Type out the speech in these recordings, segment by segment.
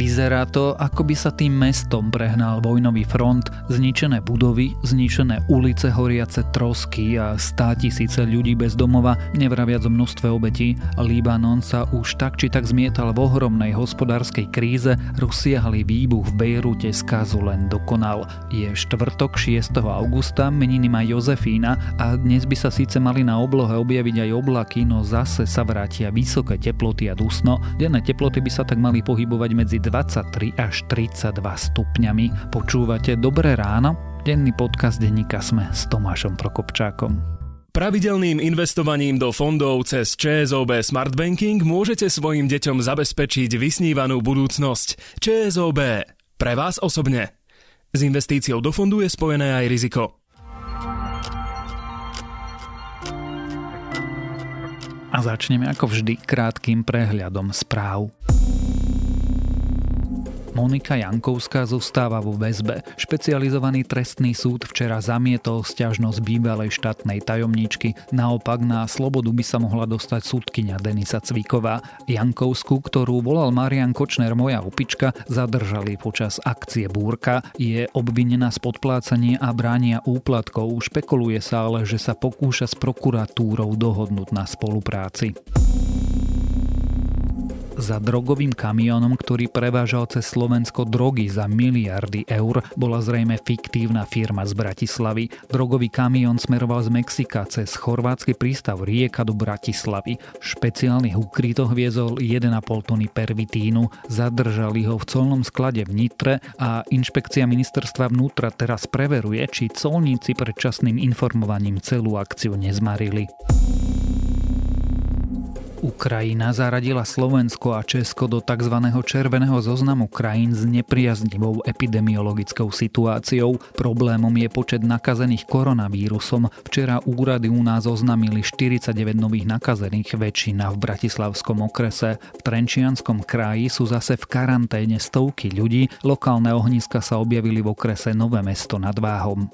Vyzerá to, ako by sa tým mestom prehnal vojnový front, zničené budovy, zničené ulice, horiace trosky a stá tisíce ľudí bez domova, nevraviac o množstve obetí. Libanon sa už tak či tak zmietal v ohromnej hospodárskej kríze, rozsiahly výbuch v Bejrute skazu len dokonal. Je štvrtok 6. augusta, meniny má Jozefína a dnes by sa síce mali na oblohe objaviť aj oblaky, no zase sa vrátia vysoké teploty a dusno. Denné teploty by sa tak mali pohybovať medzi 23 až 32 stupňami. Počúvate Dobré ráno? Denný podcast denníka Sme s Tomášom Prokopčákom. Pravidelným investovaním do fondov cez ČSOB Smart Banking môžete svojim deťom zabezpečiť vysnívanú budúcnosť. ČSOB. Pre vás osobne. S investíciou do fondu je spojené aj riziko. A začneme ako vždy krátkým prehľadom správ. Monika Jankovská zostáva vo väzbe. Špecializovaný trestný súd včera zamietol stiažnosť bývalej štátnej tajomníčky. Naopak na slobodu by sa mohla dostať súdkyňa Denisa Cviková. Jankovskú, ktorú volal Marian Kočner moja opička, zadržali počas akcie Búrka. Je obvinená z podplácania a bránia úplatkov. Špekuluje sa ale, že sa pokúša s prokuratúrou dohodnúť na spolupráci za drogovým kamionom, ktorý prevážal cez Slovensko drogy za miliardy eur, bola zrejme fiktívna firma z Bratislavy. Drogový kamión smeroval z Mexika cez chorvátsky prístav Rieka do Bratislavy. V špeciálnych ukrytoch viezol 1,5 tony pervitínu, zadržali ho v colnom sklade v Nitre a inšpekcia ministerstva vnútra teraz preveruje, či colníci predčasným informovaním celú akciu nezmarili. Ukrajina zaradila Slovensko a Česko do tzv. červeného zoznamu krajín s nepriaznivou epidemiologickou situáciou. Problémom je počet nakazených koronavírusom. Včera úrady u nás oznamili 49 nových nakazených, väčšina v Bratislavskom okrese. V Trenčianskom kraji sú zase v karanténe stovky ľudí, lokálne ohniska sa objavili v okrese Nové mesto nad Váhom.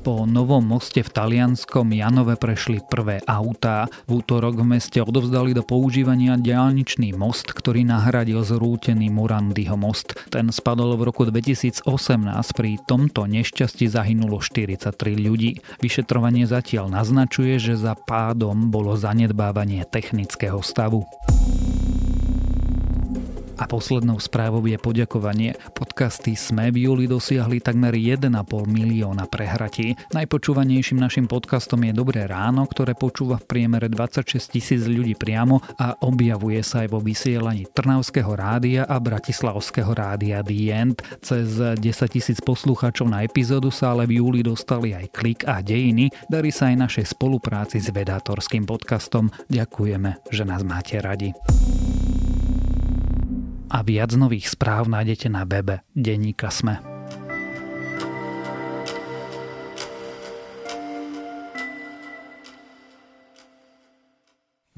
Po novom moste v talianskom Janove prešli prvé autá. V útorok v meste odovzdali do používania diálničný most, ktorý nahradil zrútený Murandyho most. Ten spadol v roku 2018. Pri tomto nešťastí zahynulo 43 ľudí. Vyšetrovanie zatiaľ naznačuje, že za pádom bolo zanedbávanie technického stavu. A poslednou správou je poďakovanie. Podcasty Sme v júli dosiahli takmer 1,5 milióna prehratí. Najpočúvanejším našim podcastom je Dobré ráno, ktoré počúva v priemere 26 tisíc ľudí priamo a objavuje sa aj vo vysielaní Trnavského rádia a Bratislavského rádia The End. Cez 10 tisíc poslucháčov na epizódu sa ale v júli dostali aj klik a dejiny. Darí sa aj našej spolupráci s vedátorským podcastom. Ďakujeme, že nás máte radi a viac nových správ nájdete na webe Denníka Sme.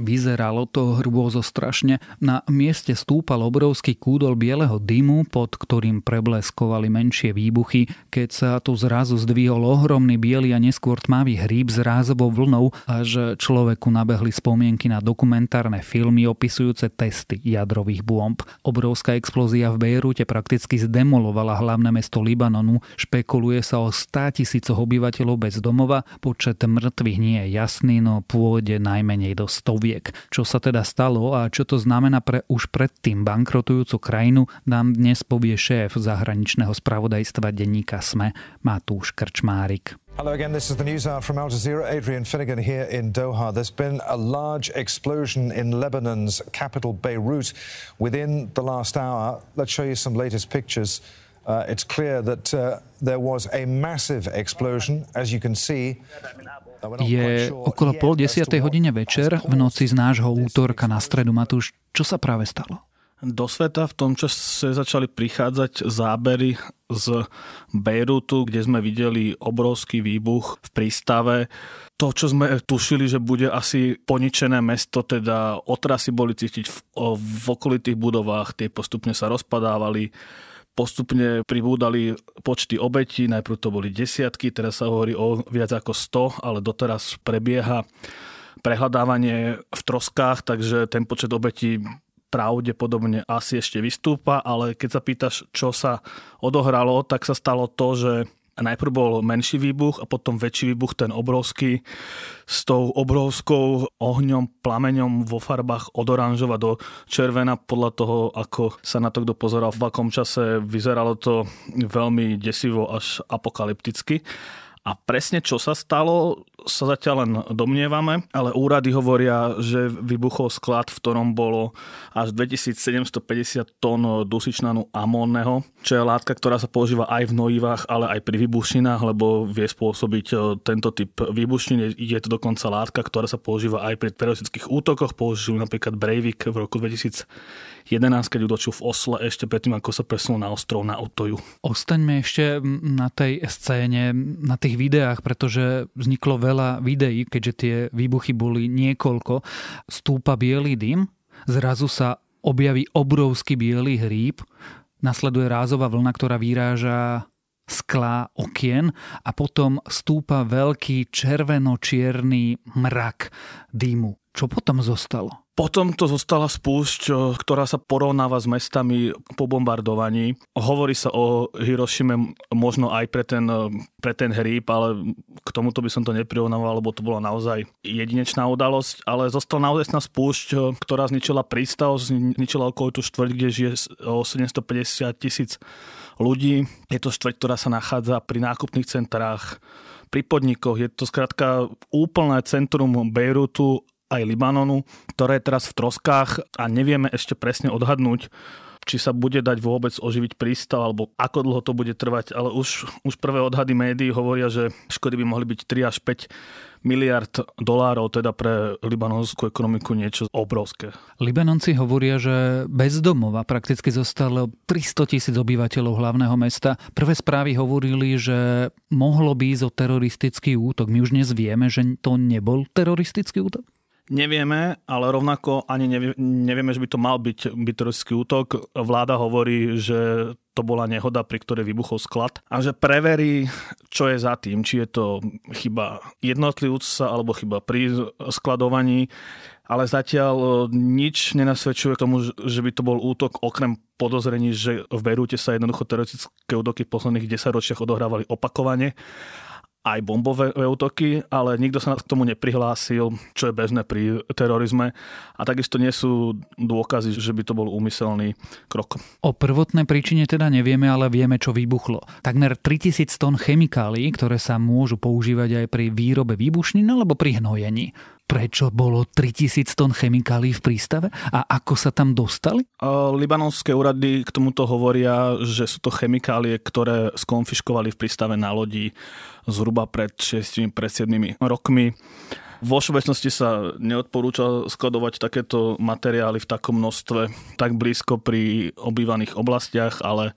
Vyzeralo to hrôzo strašne. Na mieste stúpal obrovský kúdol bieleho dymu, pod ktorým prebleskovali menšie výbuchy, keď sa tu zrazu zdvihol ohromný biely a neskôr tmavý hríb s rázovou vlnou, až človeku nabehli spomienky na dokumentárne filmy opisujúce testy jadrových bomb. Obrovská explózia v Bejrúte prakticky zdemolovala hlavné mesto Libanonu. Špekuluje sa o 100 tisícoch obyvateľov bez domova, počet mŕtvych nie je jasný, no pôjde najmenej do 100 poviek. Čo sa teda stalo a čo to znamená pre už predtým bankrotujúcu krajinu, nám dnes povie šéf zahraničného spravodajstva denníka SME Matúš Krčmárik. Hello again, this is the news hour from Al Jazeera. Adrian Finnegan here in Doha. There's been a large explosion in Lebanon's capital, Beirut, within the last hour. Let's show you some latest pictures. Uh, it's clear that uh, there was a massive explosion, as you can see. Je okolo pol desiatej hodine večer v noci z nášho útorka na stredu. Matúš, čo sa práve stalo? Do sveta v tom čase začali prichádzať zábery z Bejrutu, kde sme videli obrovský výbuch v prístave. To, čo sme tušili, že bude asi poničené mesto, teda otrasy boli cítiť v, v okolitých budovách, tie postupne sa rozpadávali postupne pribúdali počty obetí, najprv to boli desiatky, teraz sa hovorí o viac ako 100, ale doteraz prebieha prehľadávanie v troskách, takže ten počet obetí pravdepodobne asi ešte vystúpa, ale keď sa pýtaš, čo sa odohralo, tak sa stalo to, že najprv bol menší výbuch a potom väčší výbuch, ten obrovský, s tou obrovskou ohňom, plameňom vo farbách od oranžova do červena podľa toho, ako sa na to kto pozeral v akom čase. Vyzeralo to veľmi desivo až apokalypticky. A presne čo sa stalo, sa zatiaľ len domnievame, ale úrady hovoria, že vybuchol sklad, v ktorom bolo až 2750 tón dusičnanu amónneho, čo je látka, ktorá sa používa aj v hnojivách, ale aj pri výbušinách, lebo vie spôsobiť e, tento typ výbušín. Je to dokonca látka, ktorá sa používa aj pri teroristických útokoch. Použil napríklad Breivik v roku 2000 11, keď utočil v Osle ešte predtým, ako sa presunul na ostrov na Otoju. Ostaňme ešte na tej scéne, na tých videách, pretože vzniklo veľa videí, keďže tie výbuchy boli niekoľko. Stúpa biely dym, zrazu sa objaví obrovský biely hríb, nasleduje rázová vlna, ktorá vyráža sklá okien a potom stúpa veľký červeno-čierny mrak dymu. Čo potom zostalo? Potom to zostala spúšť, ktorá sa porovnáva s mestami po bombardovaní. Hovorí sa o Hirošime možno aj pre ten, pre ten hríb, ale k tomuto by som to neprirovnával, lebo to bola naozaj jedinečná udalosť. Ale zostala naozaj spúšť, ktorá zničila prístav, zničila okolitú štvrť, kde žije o 750 tisíc ľudí. Je to štvrť, ktorá sa nachádza pri nákupných centrách, pri podnikoch. Je to skrátka úplné centrum Bejrutu aj Libanonu, ktoré je teraz v troskách a nevieme ešte presne odhadnúť, či sa bude dať vôbec oživiť prístav, alebo ako dlho to bude trvať, ale už, už prvé odhady médií hovoria, že škody by mohli byť 3 až 5 miliard dolárov, teda pre libanonskú ekonomiku niečo obrovské. Libanonci hovoria, že bez domova prakticky zostalo 300 tisíc obyvateľov hlavného mesta. Prvé správy hovorili, že mohlo by ísť o teroristický útok. My už dnes vieme, že to nebol teroristický útok? Nevieme, ale rovnako ani nevieme, že by to mal byť, teroristický útok. Vláda hovorí, že to bola nehoda, pri ktorej vybuchol sklad a že preverí, čo je za tým, či je to chyba jednotlivca alebo chyba pri skladovaní, ale zatiaľ nič nenasvedčuje tomu, že by to bol útok okrem podozrení, že v Berúte sa jednoducho teroristické útoky v posledných 10 ročiach odohrávali opakovane aj bombové útoky, ale nikto sa k tomu neprihlásil, čo je bežné pri terorizme. A takisto nie sú dôkazy, že by to bol úmyselný krok. O prvotnej príčine teda nevieme, ale vieme, čo vybuchlo. Takmer 3000 tón chemikálií, ktoré sa môžu používať aj pri výrobe výbušnín alebo pri hnojení prečo bolo 3000 tón chemikálií v prístave a ako sa tam dostali? Libanonské úrady k tomuto hovoria, že sú to chemikálie, ktoré skonfiškovali v prístave na lodi zhruba pred 6 pred 7 rokmi. Vo všeobecnosti sa neodporúča skladovať takéto materiály v takom množstve tak blízko pri obývaných oblastiach, ale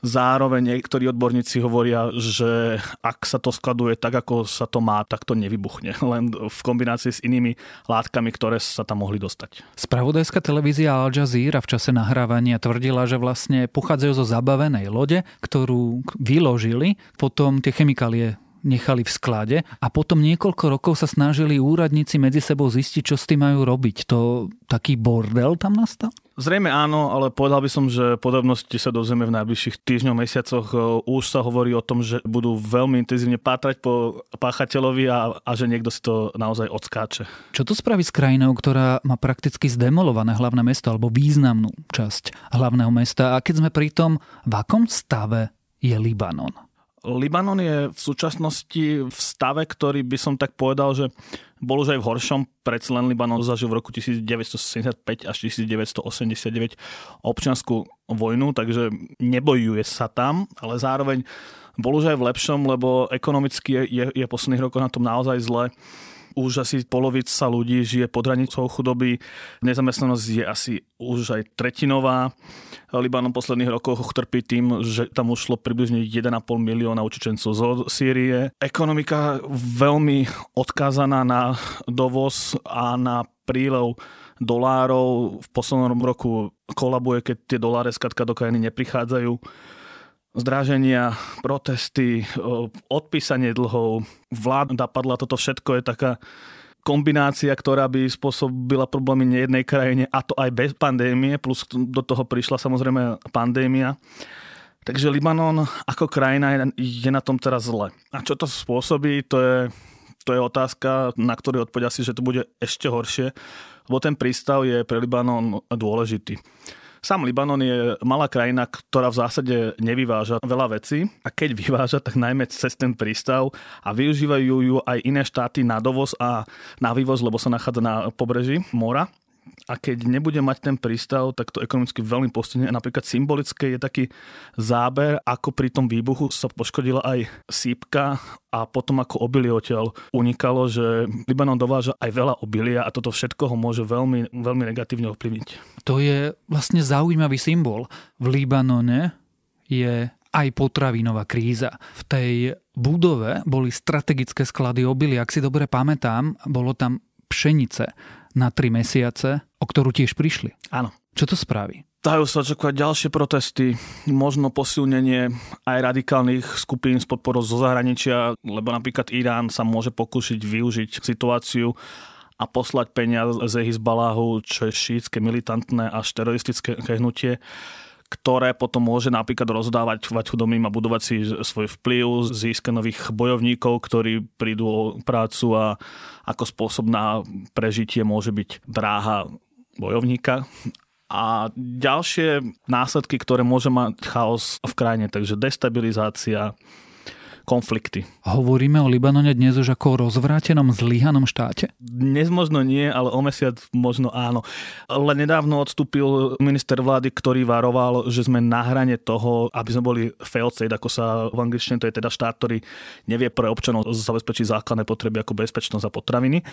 Zároveň niektorí odborníci hovoria, že ak sa to skladuje tak, ako sa to má, tak to nevybuchne. Len v kombinácii s inými látkami, ktoré sa tam mohli dostať. Spravodajská televízia Al Jazeera v čase nahrávania tvrdila, že vlastne pochádzajú zo zabavenej lode, ktorú vyložili, potom tie chemikálie nechali v sklade a potom niekoľko rokov sa snažili úradníci medzi sebou zistiť, čo s tým majú robiť. To taký bordel tam nastal? Zrejme áno, ale povedal by som, že podobnosti sa dozvieme v najbližších týždňoch, mesiacoch. Už sa hovorí o tom, že budú veľmi intenzívne pátrať po páchateľovi a, a že niekto si to naozaj odskáče. Čo to spraví s krajinou, ktorá má prakticky zdemolované hlavné mesto alebo významnú časť hlavného mesta? A keď sme pri tom, v akom stave je Libanon? Libanon je v súčasnosti v stave, ktorý by som tak povedal, že bol už aj v horšom. Predsa len Libanon zažil v roku 1975 až 1989 občianskú vojnu, takže nebojuje sa tam, ale zároveň bol už aj v lepšom, lebo ekonomicky je, je, je posledných rokov na tom naozaj zle už asi polovica ľudí žije pod hranicou chudoby, nezamestnanosť je asi už aj tretinová. Libanon v posledných rokoch trpí tým, že tam ušlo približne 1,5 milióna utečencov zo Sýrie. Ekonomika veľmi odkázaná na dovoz a na prílev dolárov. V poslednom roku kolabuje, keď tie doláre skatka do krajiny neprichádzajú zdráženia, protesty, odpísanie dlhov, vláda padla, toto všetko je taká kombinácia, ktorá by spôsobila problémy nejednej krajine a to aj bez pandémie, plus do toho prišla samozrejme pandémia. Takže Libanon ako krajina je, na tom teraz zle. A čo to spôsobí, to je, to je otázka, na ktorú odpovedia si, že to bude ešte horšie, lebo ten prístav je pre Libanon dôležitý. Sám Libanon je malá krajina, ktorá v zásade nevyváža veľa vecí. A keď vyváža, tak najmä cez ten prístav a využívajú ju aj iné štáty na dovoz a na vývoz, lebo sa nachádza na pobreží mora a keď nebude mať ten prístav, tak to ekonomicky veľmi postihne. Napríklad symbolické je taký záber, ako pri tom výbuchu sa poškodila aj sípka a potom ako obilie odtiaľ unikalo, že Libanon dováža aj veľa obilia a toto všetko ho môže veľmi, veľmi negatívne ovplyvniť. To je vlastne zaujímavý symbol. V Libanone je aj potravinová kríza. V tej budove boli strategické sklady obilia. Ak si dobre pamätám, bolo tam pšenice na tri mesiace, o ktorú tiež prišli. Áno. Čo to spraví? Dajú sa očakávať ďalšie protesty, možno posilnenie aj radikálnych skupín s podporou zo zahraničia, lebo napríklad Irán sa môže pokúsiť využiť situáciu a poslať peniaze Hizbaláhu, čo je šítske militantné až teroristické hnutie ktoré potom môže napríklad rozdávať chudobným a budovať si svoj vplyv, získať nových bojovníkov, ktorí prídu o prácu a ako spôsob na prežitie môže byť dráha bojovníka. A ďalšie následky, ktoré môže mať chaos v krajine, takže destabilizácia, konflikty. Hovoríme o Libanone dnes už ako o rozvrátenom, zlyhanom štáte? Dnes možno nie, ale o mesiac možno áno. Len nedávno odstúpil minister vlády, ktorý varoval, že sme na hrane toho, aby sme boli failed state, ako sa v angličtine, to je teda štát, ktorý nevie pre občanov zabezpečiť základné potreby ako bezpečnosť a potraviny.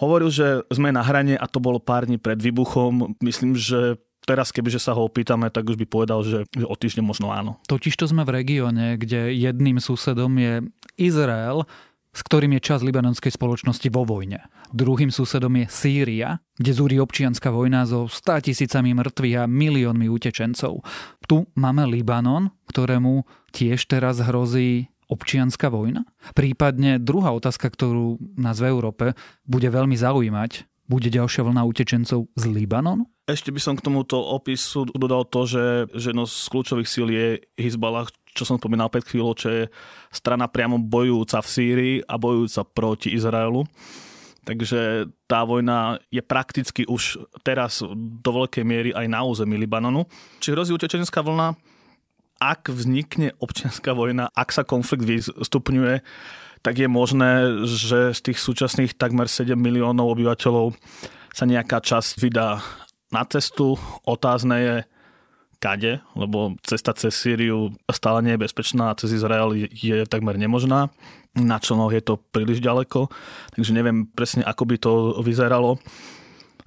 Hovoril, že sme na hrane a to bolo pár dní pred výbuchom. Myslím, že teraz kebyže sa ho opýtame, tak už by povedal, že, že o týždeň možno áno. Totiž to sme v regióne, kde jedným susedom je Izrael, s ktorým je čas libanonskej spoločnosti vo vojne. Druhým susedom je Sýria, kde zúri občianská vojna so 100 tisícami mŕtvych a miliónmi utečencov. Tu máme Libanon, ktorému tiež teraz hrozí občianská vojna? Prípadne druhá otázka, ktorú nás v Európe bude veľmi zaujímať, bude ďalšia vlna utečencov z Libanonu? Ešte by som k tomuto opisu dodal to, že, že jedno z kľúčových síl je Hezbollah, čo som spomínal pred chvíľou, čo je strana priamo bojujúca v Sýrii a bojujúca proti Izraelu. Takže tá vojna je prakticky už teraz do veľkej miery aj na území Libanonu. Či hrozí utečenská vlna? Ak vznikne občianská vojna, ak sa konflikt vystupňuje, tak je možné, že z tých súčasných takmer 7 miliónov obyvateľov sa nejaká časť vydá na cestu. Otázne je, kade, lebo cesta cez Sýriu stále nie je bezpečná a cez Izrael je, takmer nemožná. Na člnoch je to príliš ďaleko, takže neviem presne, ako by to vyzeralo.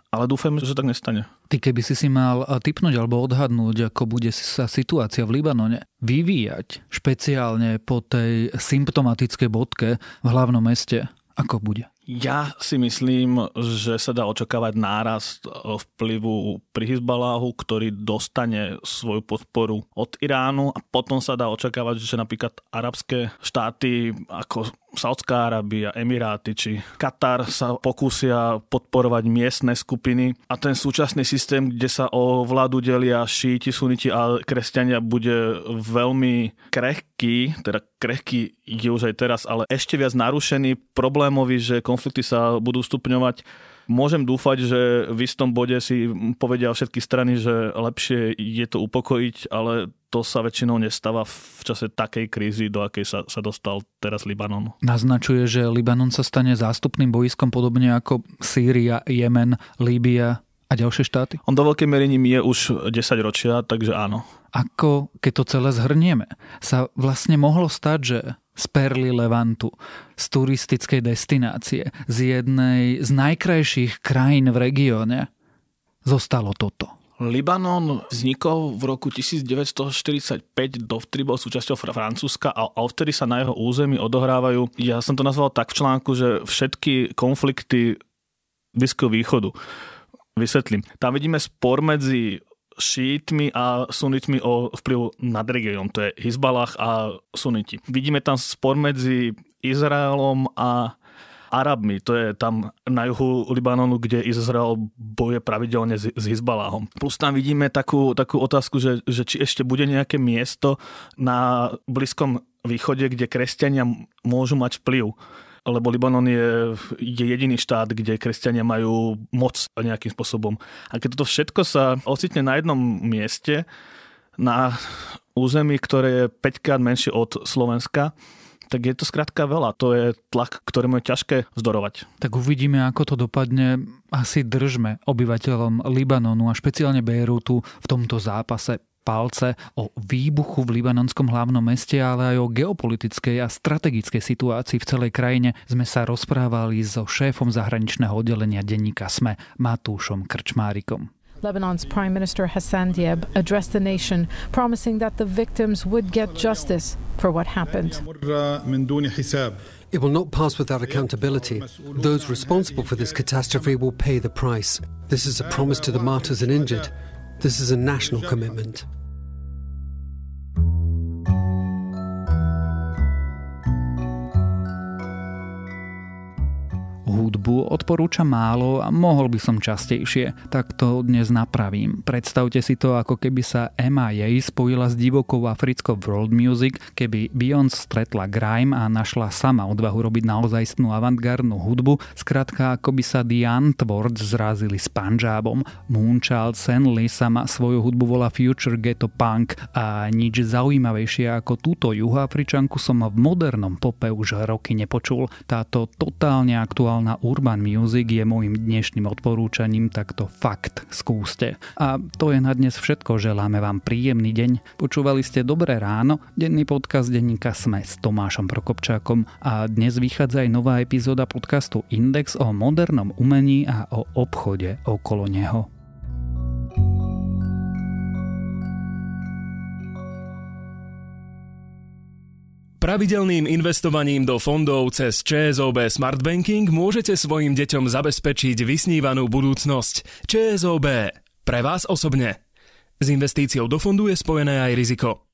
Ale dúfam, že tak nestane. Ty keby si si mal typnúť alebo odhadnúť, ako bude sa situácia v Libanone vyvíjať, špeciálne po tej symptomatickej bodke v hlavnom meste, ako bude? Ja si myslím, že sa dá očakávať nárast e, vplyvu pri Hizbaláhu, ktorý dostane svoju podporu od Iránu a potom sa dá očakávať, že napríklad arabské štáty ako Saudská Arábia, Emiráty či Katar sa pokúsia podporovať miestne skupiny. A ten súčasný systém, kde sa o vládu delia šíti, suniti a kresťania bude veľmi krehký, teda krehký je už aj teraz, ale ešte viac narušený, problémový, že konflikty sa budú stupňovať. Môžem dúfať, že v istom bode si povedia všetky strany, že lepšie je to upokojiť, ale to sa väčšinou nestáva v čase takej krízy, do akej sa, sa dostal teraz Libanon. Naznačuje, že Libanon sa stane zástupným boiskom podobne ako Sýria, Jemen, Líbia a ďalšie štáty? On do veľkej miery ním je už 10 ročia, takže áno. Ako, keď to celé zhrnieme, sa vlastne mohlo stať, že z perly Levantu, z turistickej destinácie, z jednej z najkrajších krajín v regióne, zostalo toto. Libanon vznikol v roku 1945, dovtedy bol súčasťou Francúzska a vtedy sa na jeho území odohrávajú, ja som to nazval tak v článku, že všetky konflikty Blízkeho východu. Vysvetlím. Tam vidíme spor medzi šítmi a sunitmi o vplyv nad regiónom. To je Hizbalách a suniti. Vidíme tam spor medzi Izraelom a Arabmi. To je tam na juhu Libanonu, kde Izrael boje pravidelne s, s Hizbalahom. Plus tam vidíme takú, takú otázku, že, že či ešte bude nejaké miesto na Blízkom východe, kde kresťania môžu mať vplyv lebo Libanon je, je jediný štát, kde kresťania majú moc nejakým spôsobom. A keď toto všetko sa ocitne na jednom mieste, na území, ktoré je 5 krát menšie od Slovenska, tak je to skrátka veľa. To je tlak, ktorému je ťažké vzdorovať. Tak uvidíme, ako to dopadne. Asi držme obyvateľom Libanonu a špeciálne Beirutu v tomto zápase palce o výbuchu v libanonskom hlavnom meste, ale aj o geopolitickej a strategickej situácii v celej krajine sme sa rozprávali so šéfom zahraničného oddelenia denníka SME Matúšom Krčmárikom. Lebanon's Prime Minister Hassan Diab addressed the nation, promising that the victims would get justice for what happened. It will not pass without accountability. Those responsible for this catastrophe will pay the price. This is a promise to the martyrs and injured. This is a national commitment. Hudbu odporúča málo a mohol by som častejšie, tak to dnes napravím. Predstavte si to, ako keby sa MIA spojila s divokou africkou world music, keby Beyoncé stretla grime a našla sama odvahu robiť naozajstnú avantgardnú hudbu, skrátka ako by sa The Antwoord zrazili s Punjabom. Moonchild Senley sama svoju hudbu volá Future Ghetto Punk a nič zaujímavejšie ako túto juhoafričanku som v modernom pope už roky nepočul. Táto totálne aktuálna aktuálna urban music je môjim dnešným odporúčaním, tak to fakt skúste. A to je na dnes všetko, želáme vám príjemný deň. Počúvali ste Dobré ráno, denný podcast denníka Sme s Tomášom Prokopčákom a dnes vychádza aj nová epizóda podcastu Index o modernom umení a o obchode okolo neho. Pravidelným investovaním do fondov cez ČSOB Smart Banking môžete svojim deťom zabezpečiť vysnívanú budúcnosť. ČSOB. Pre vás osobne. S investíciou do fondu je spojené aj riziko.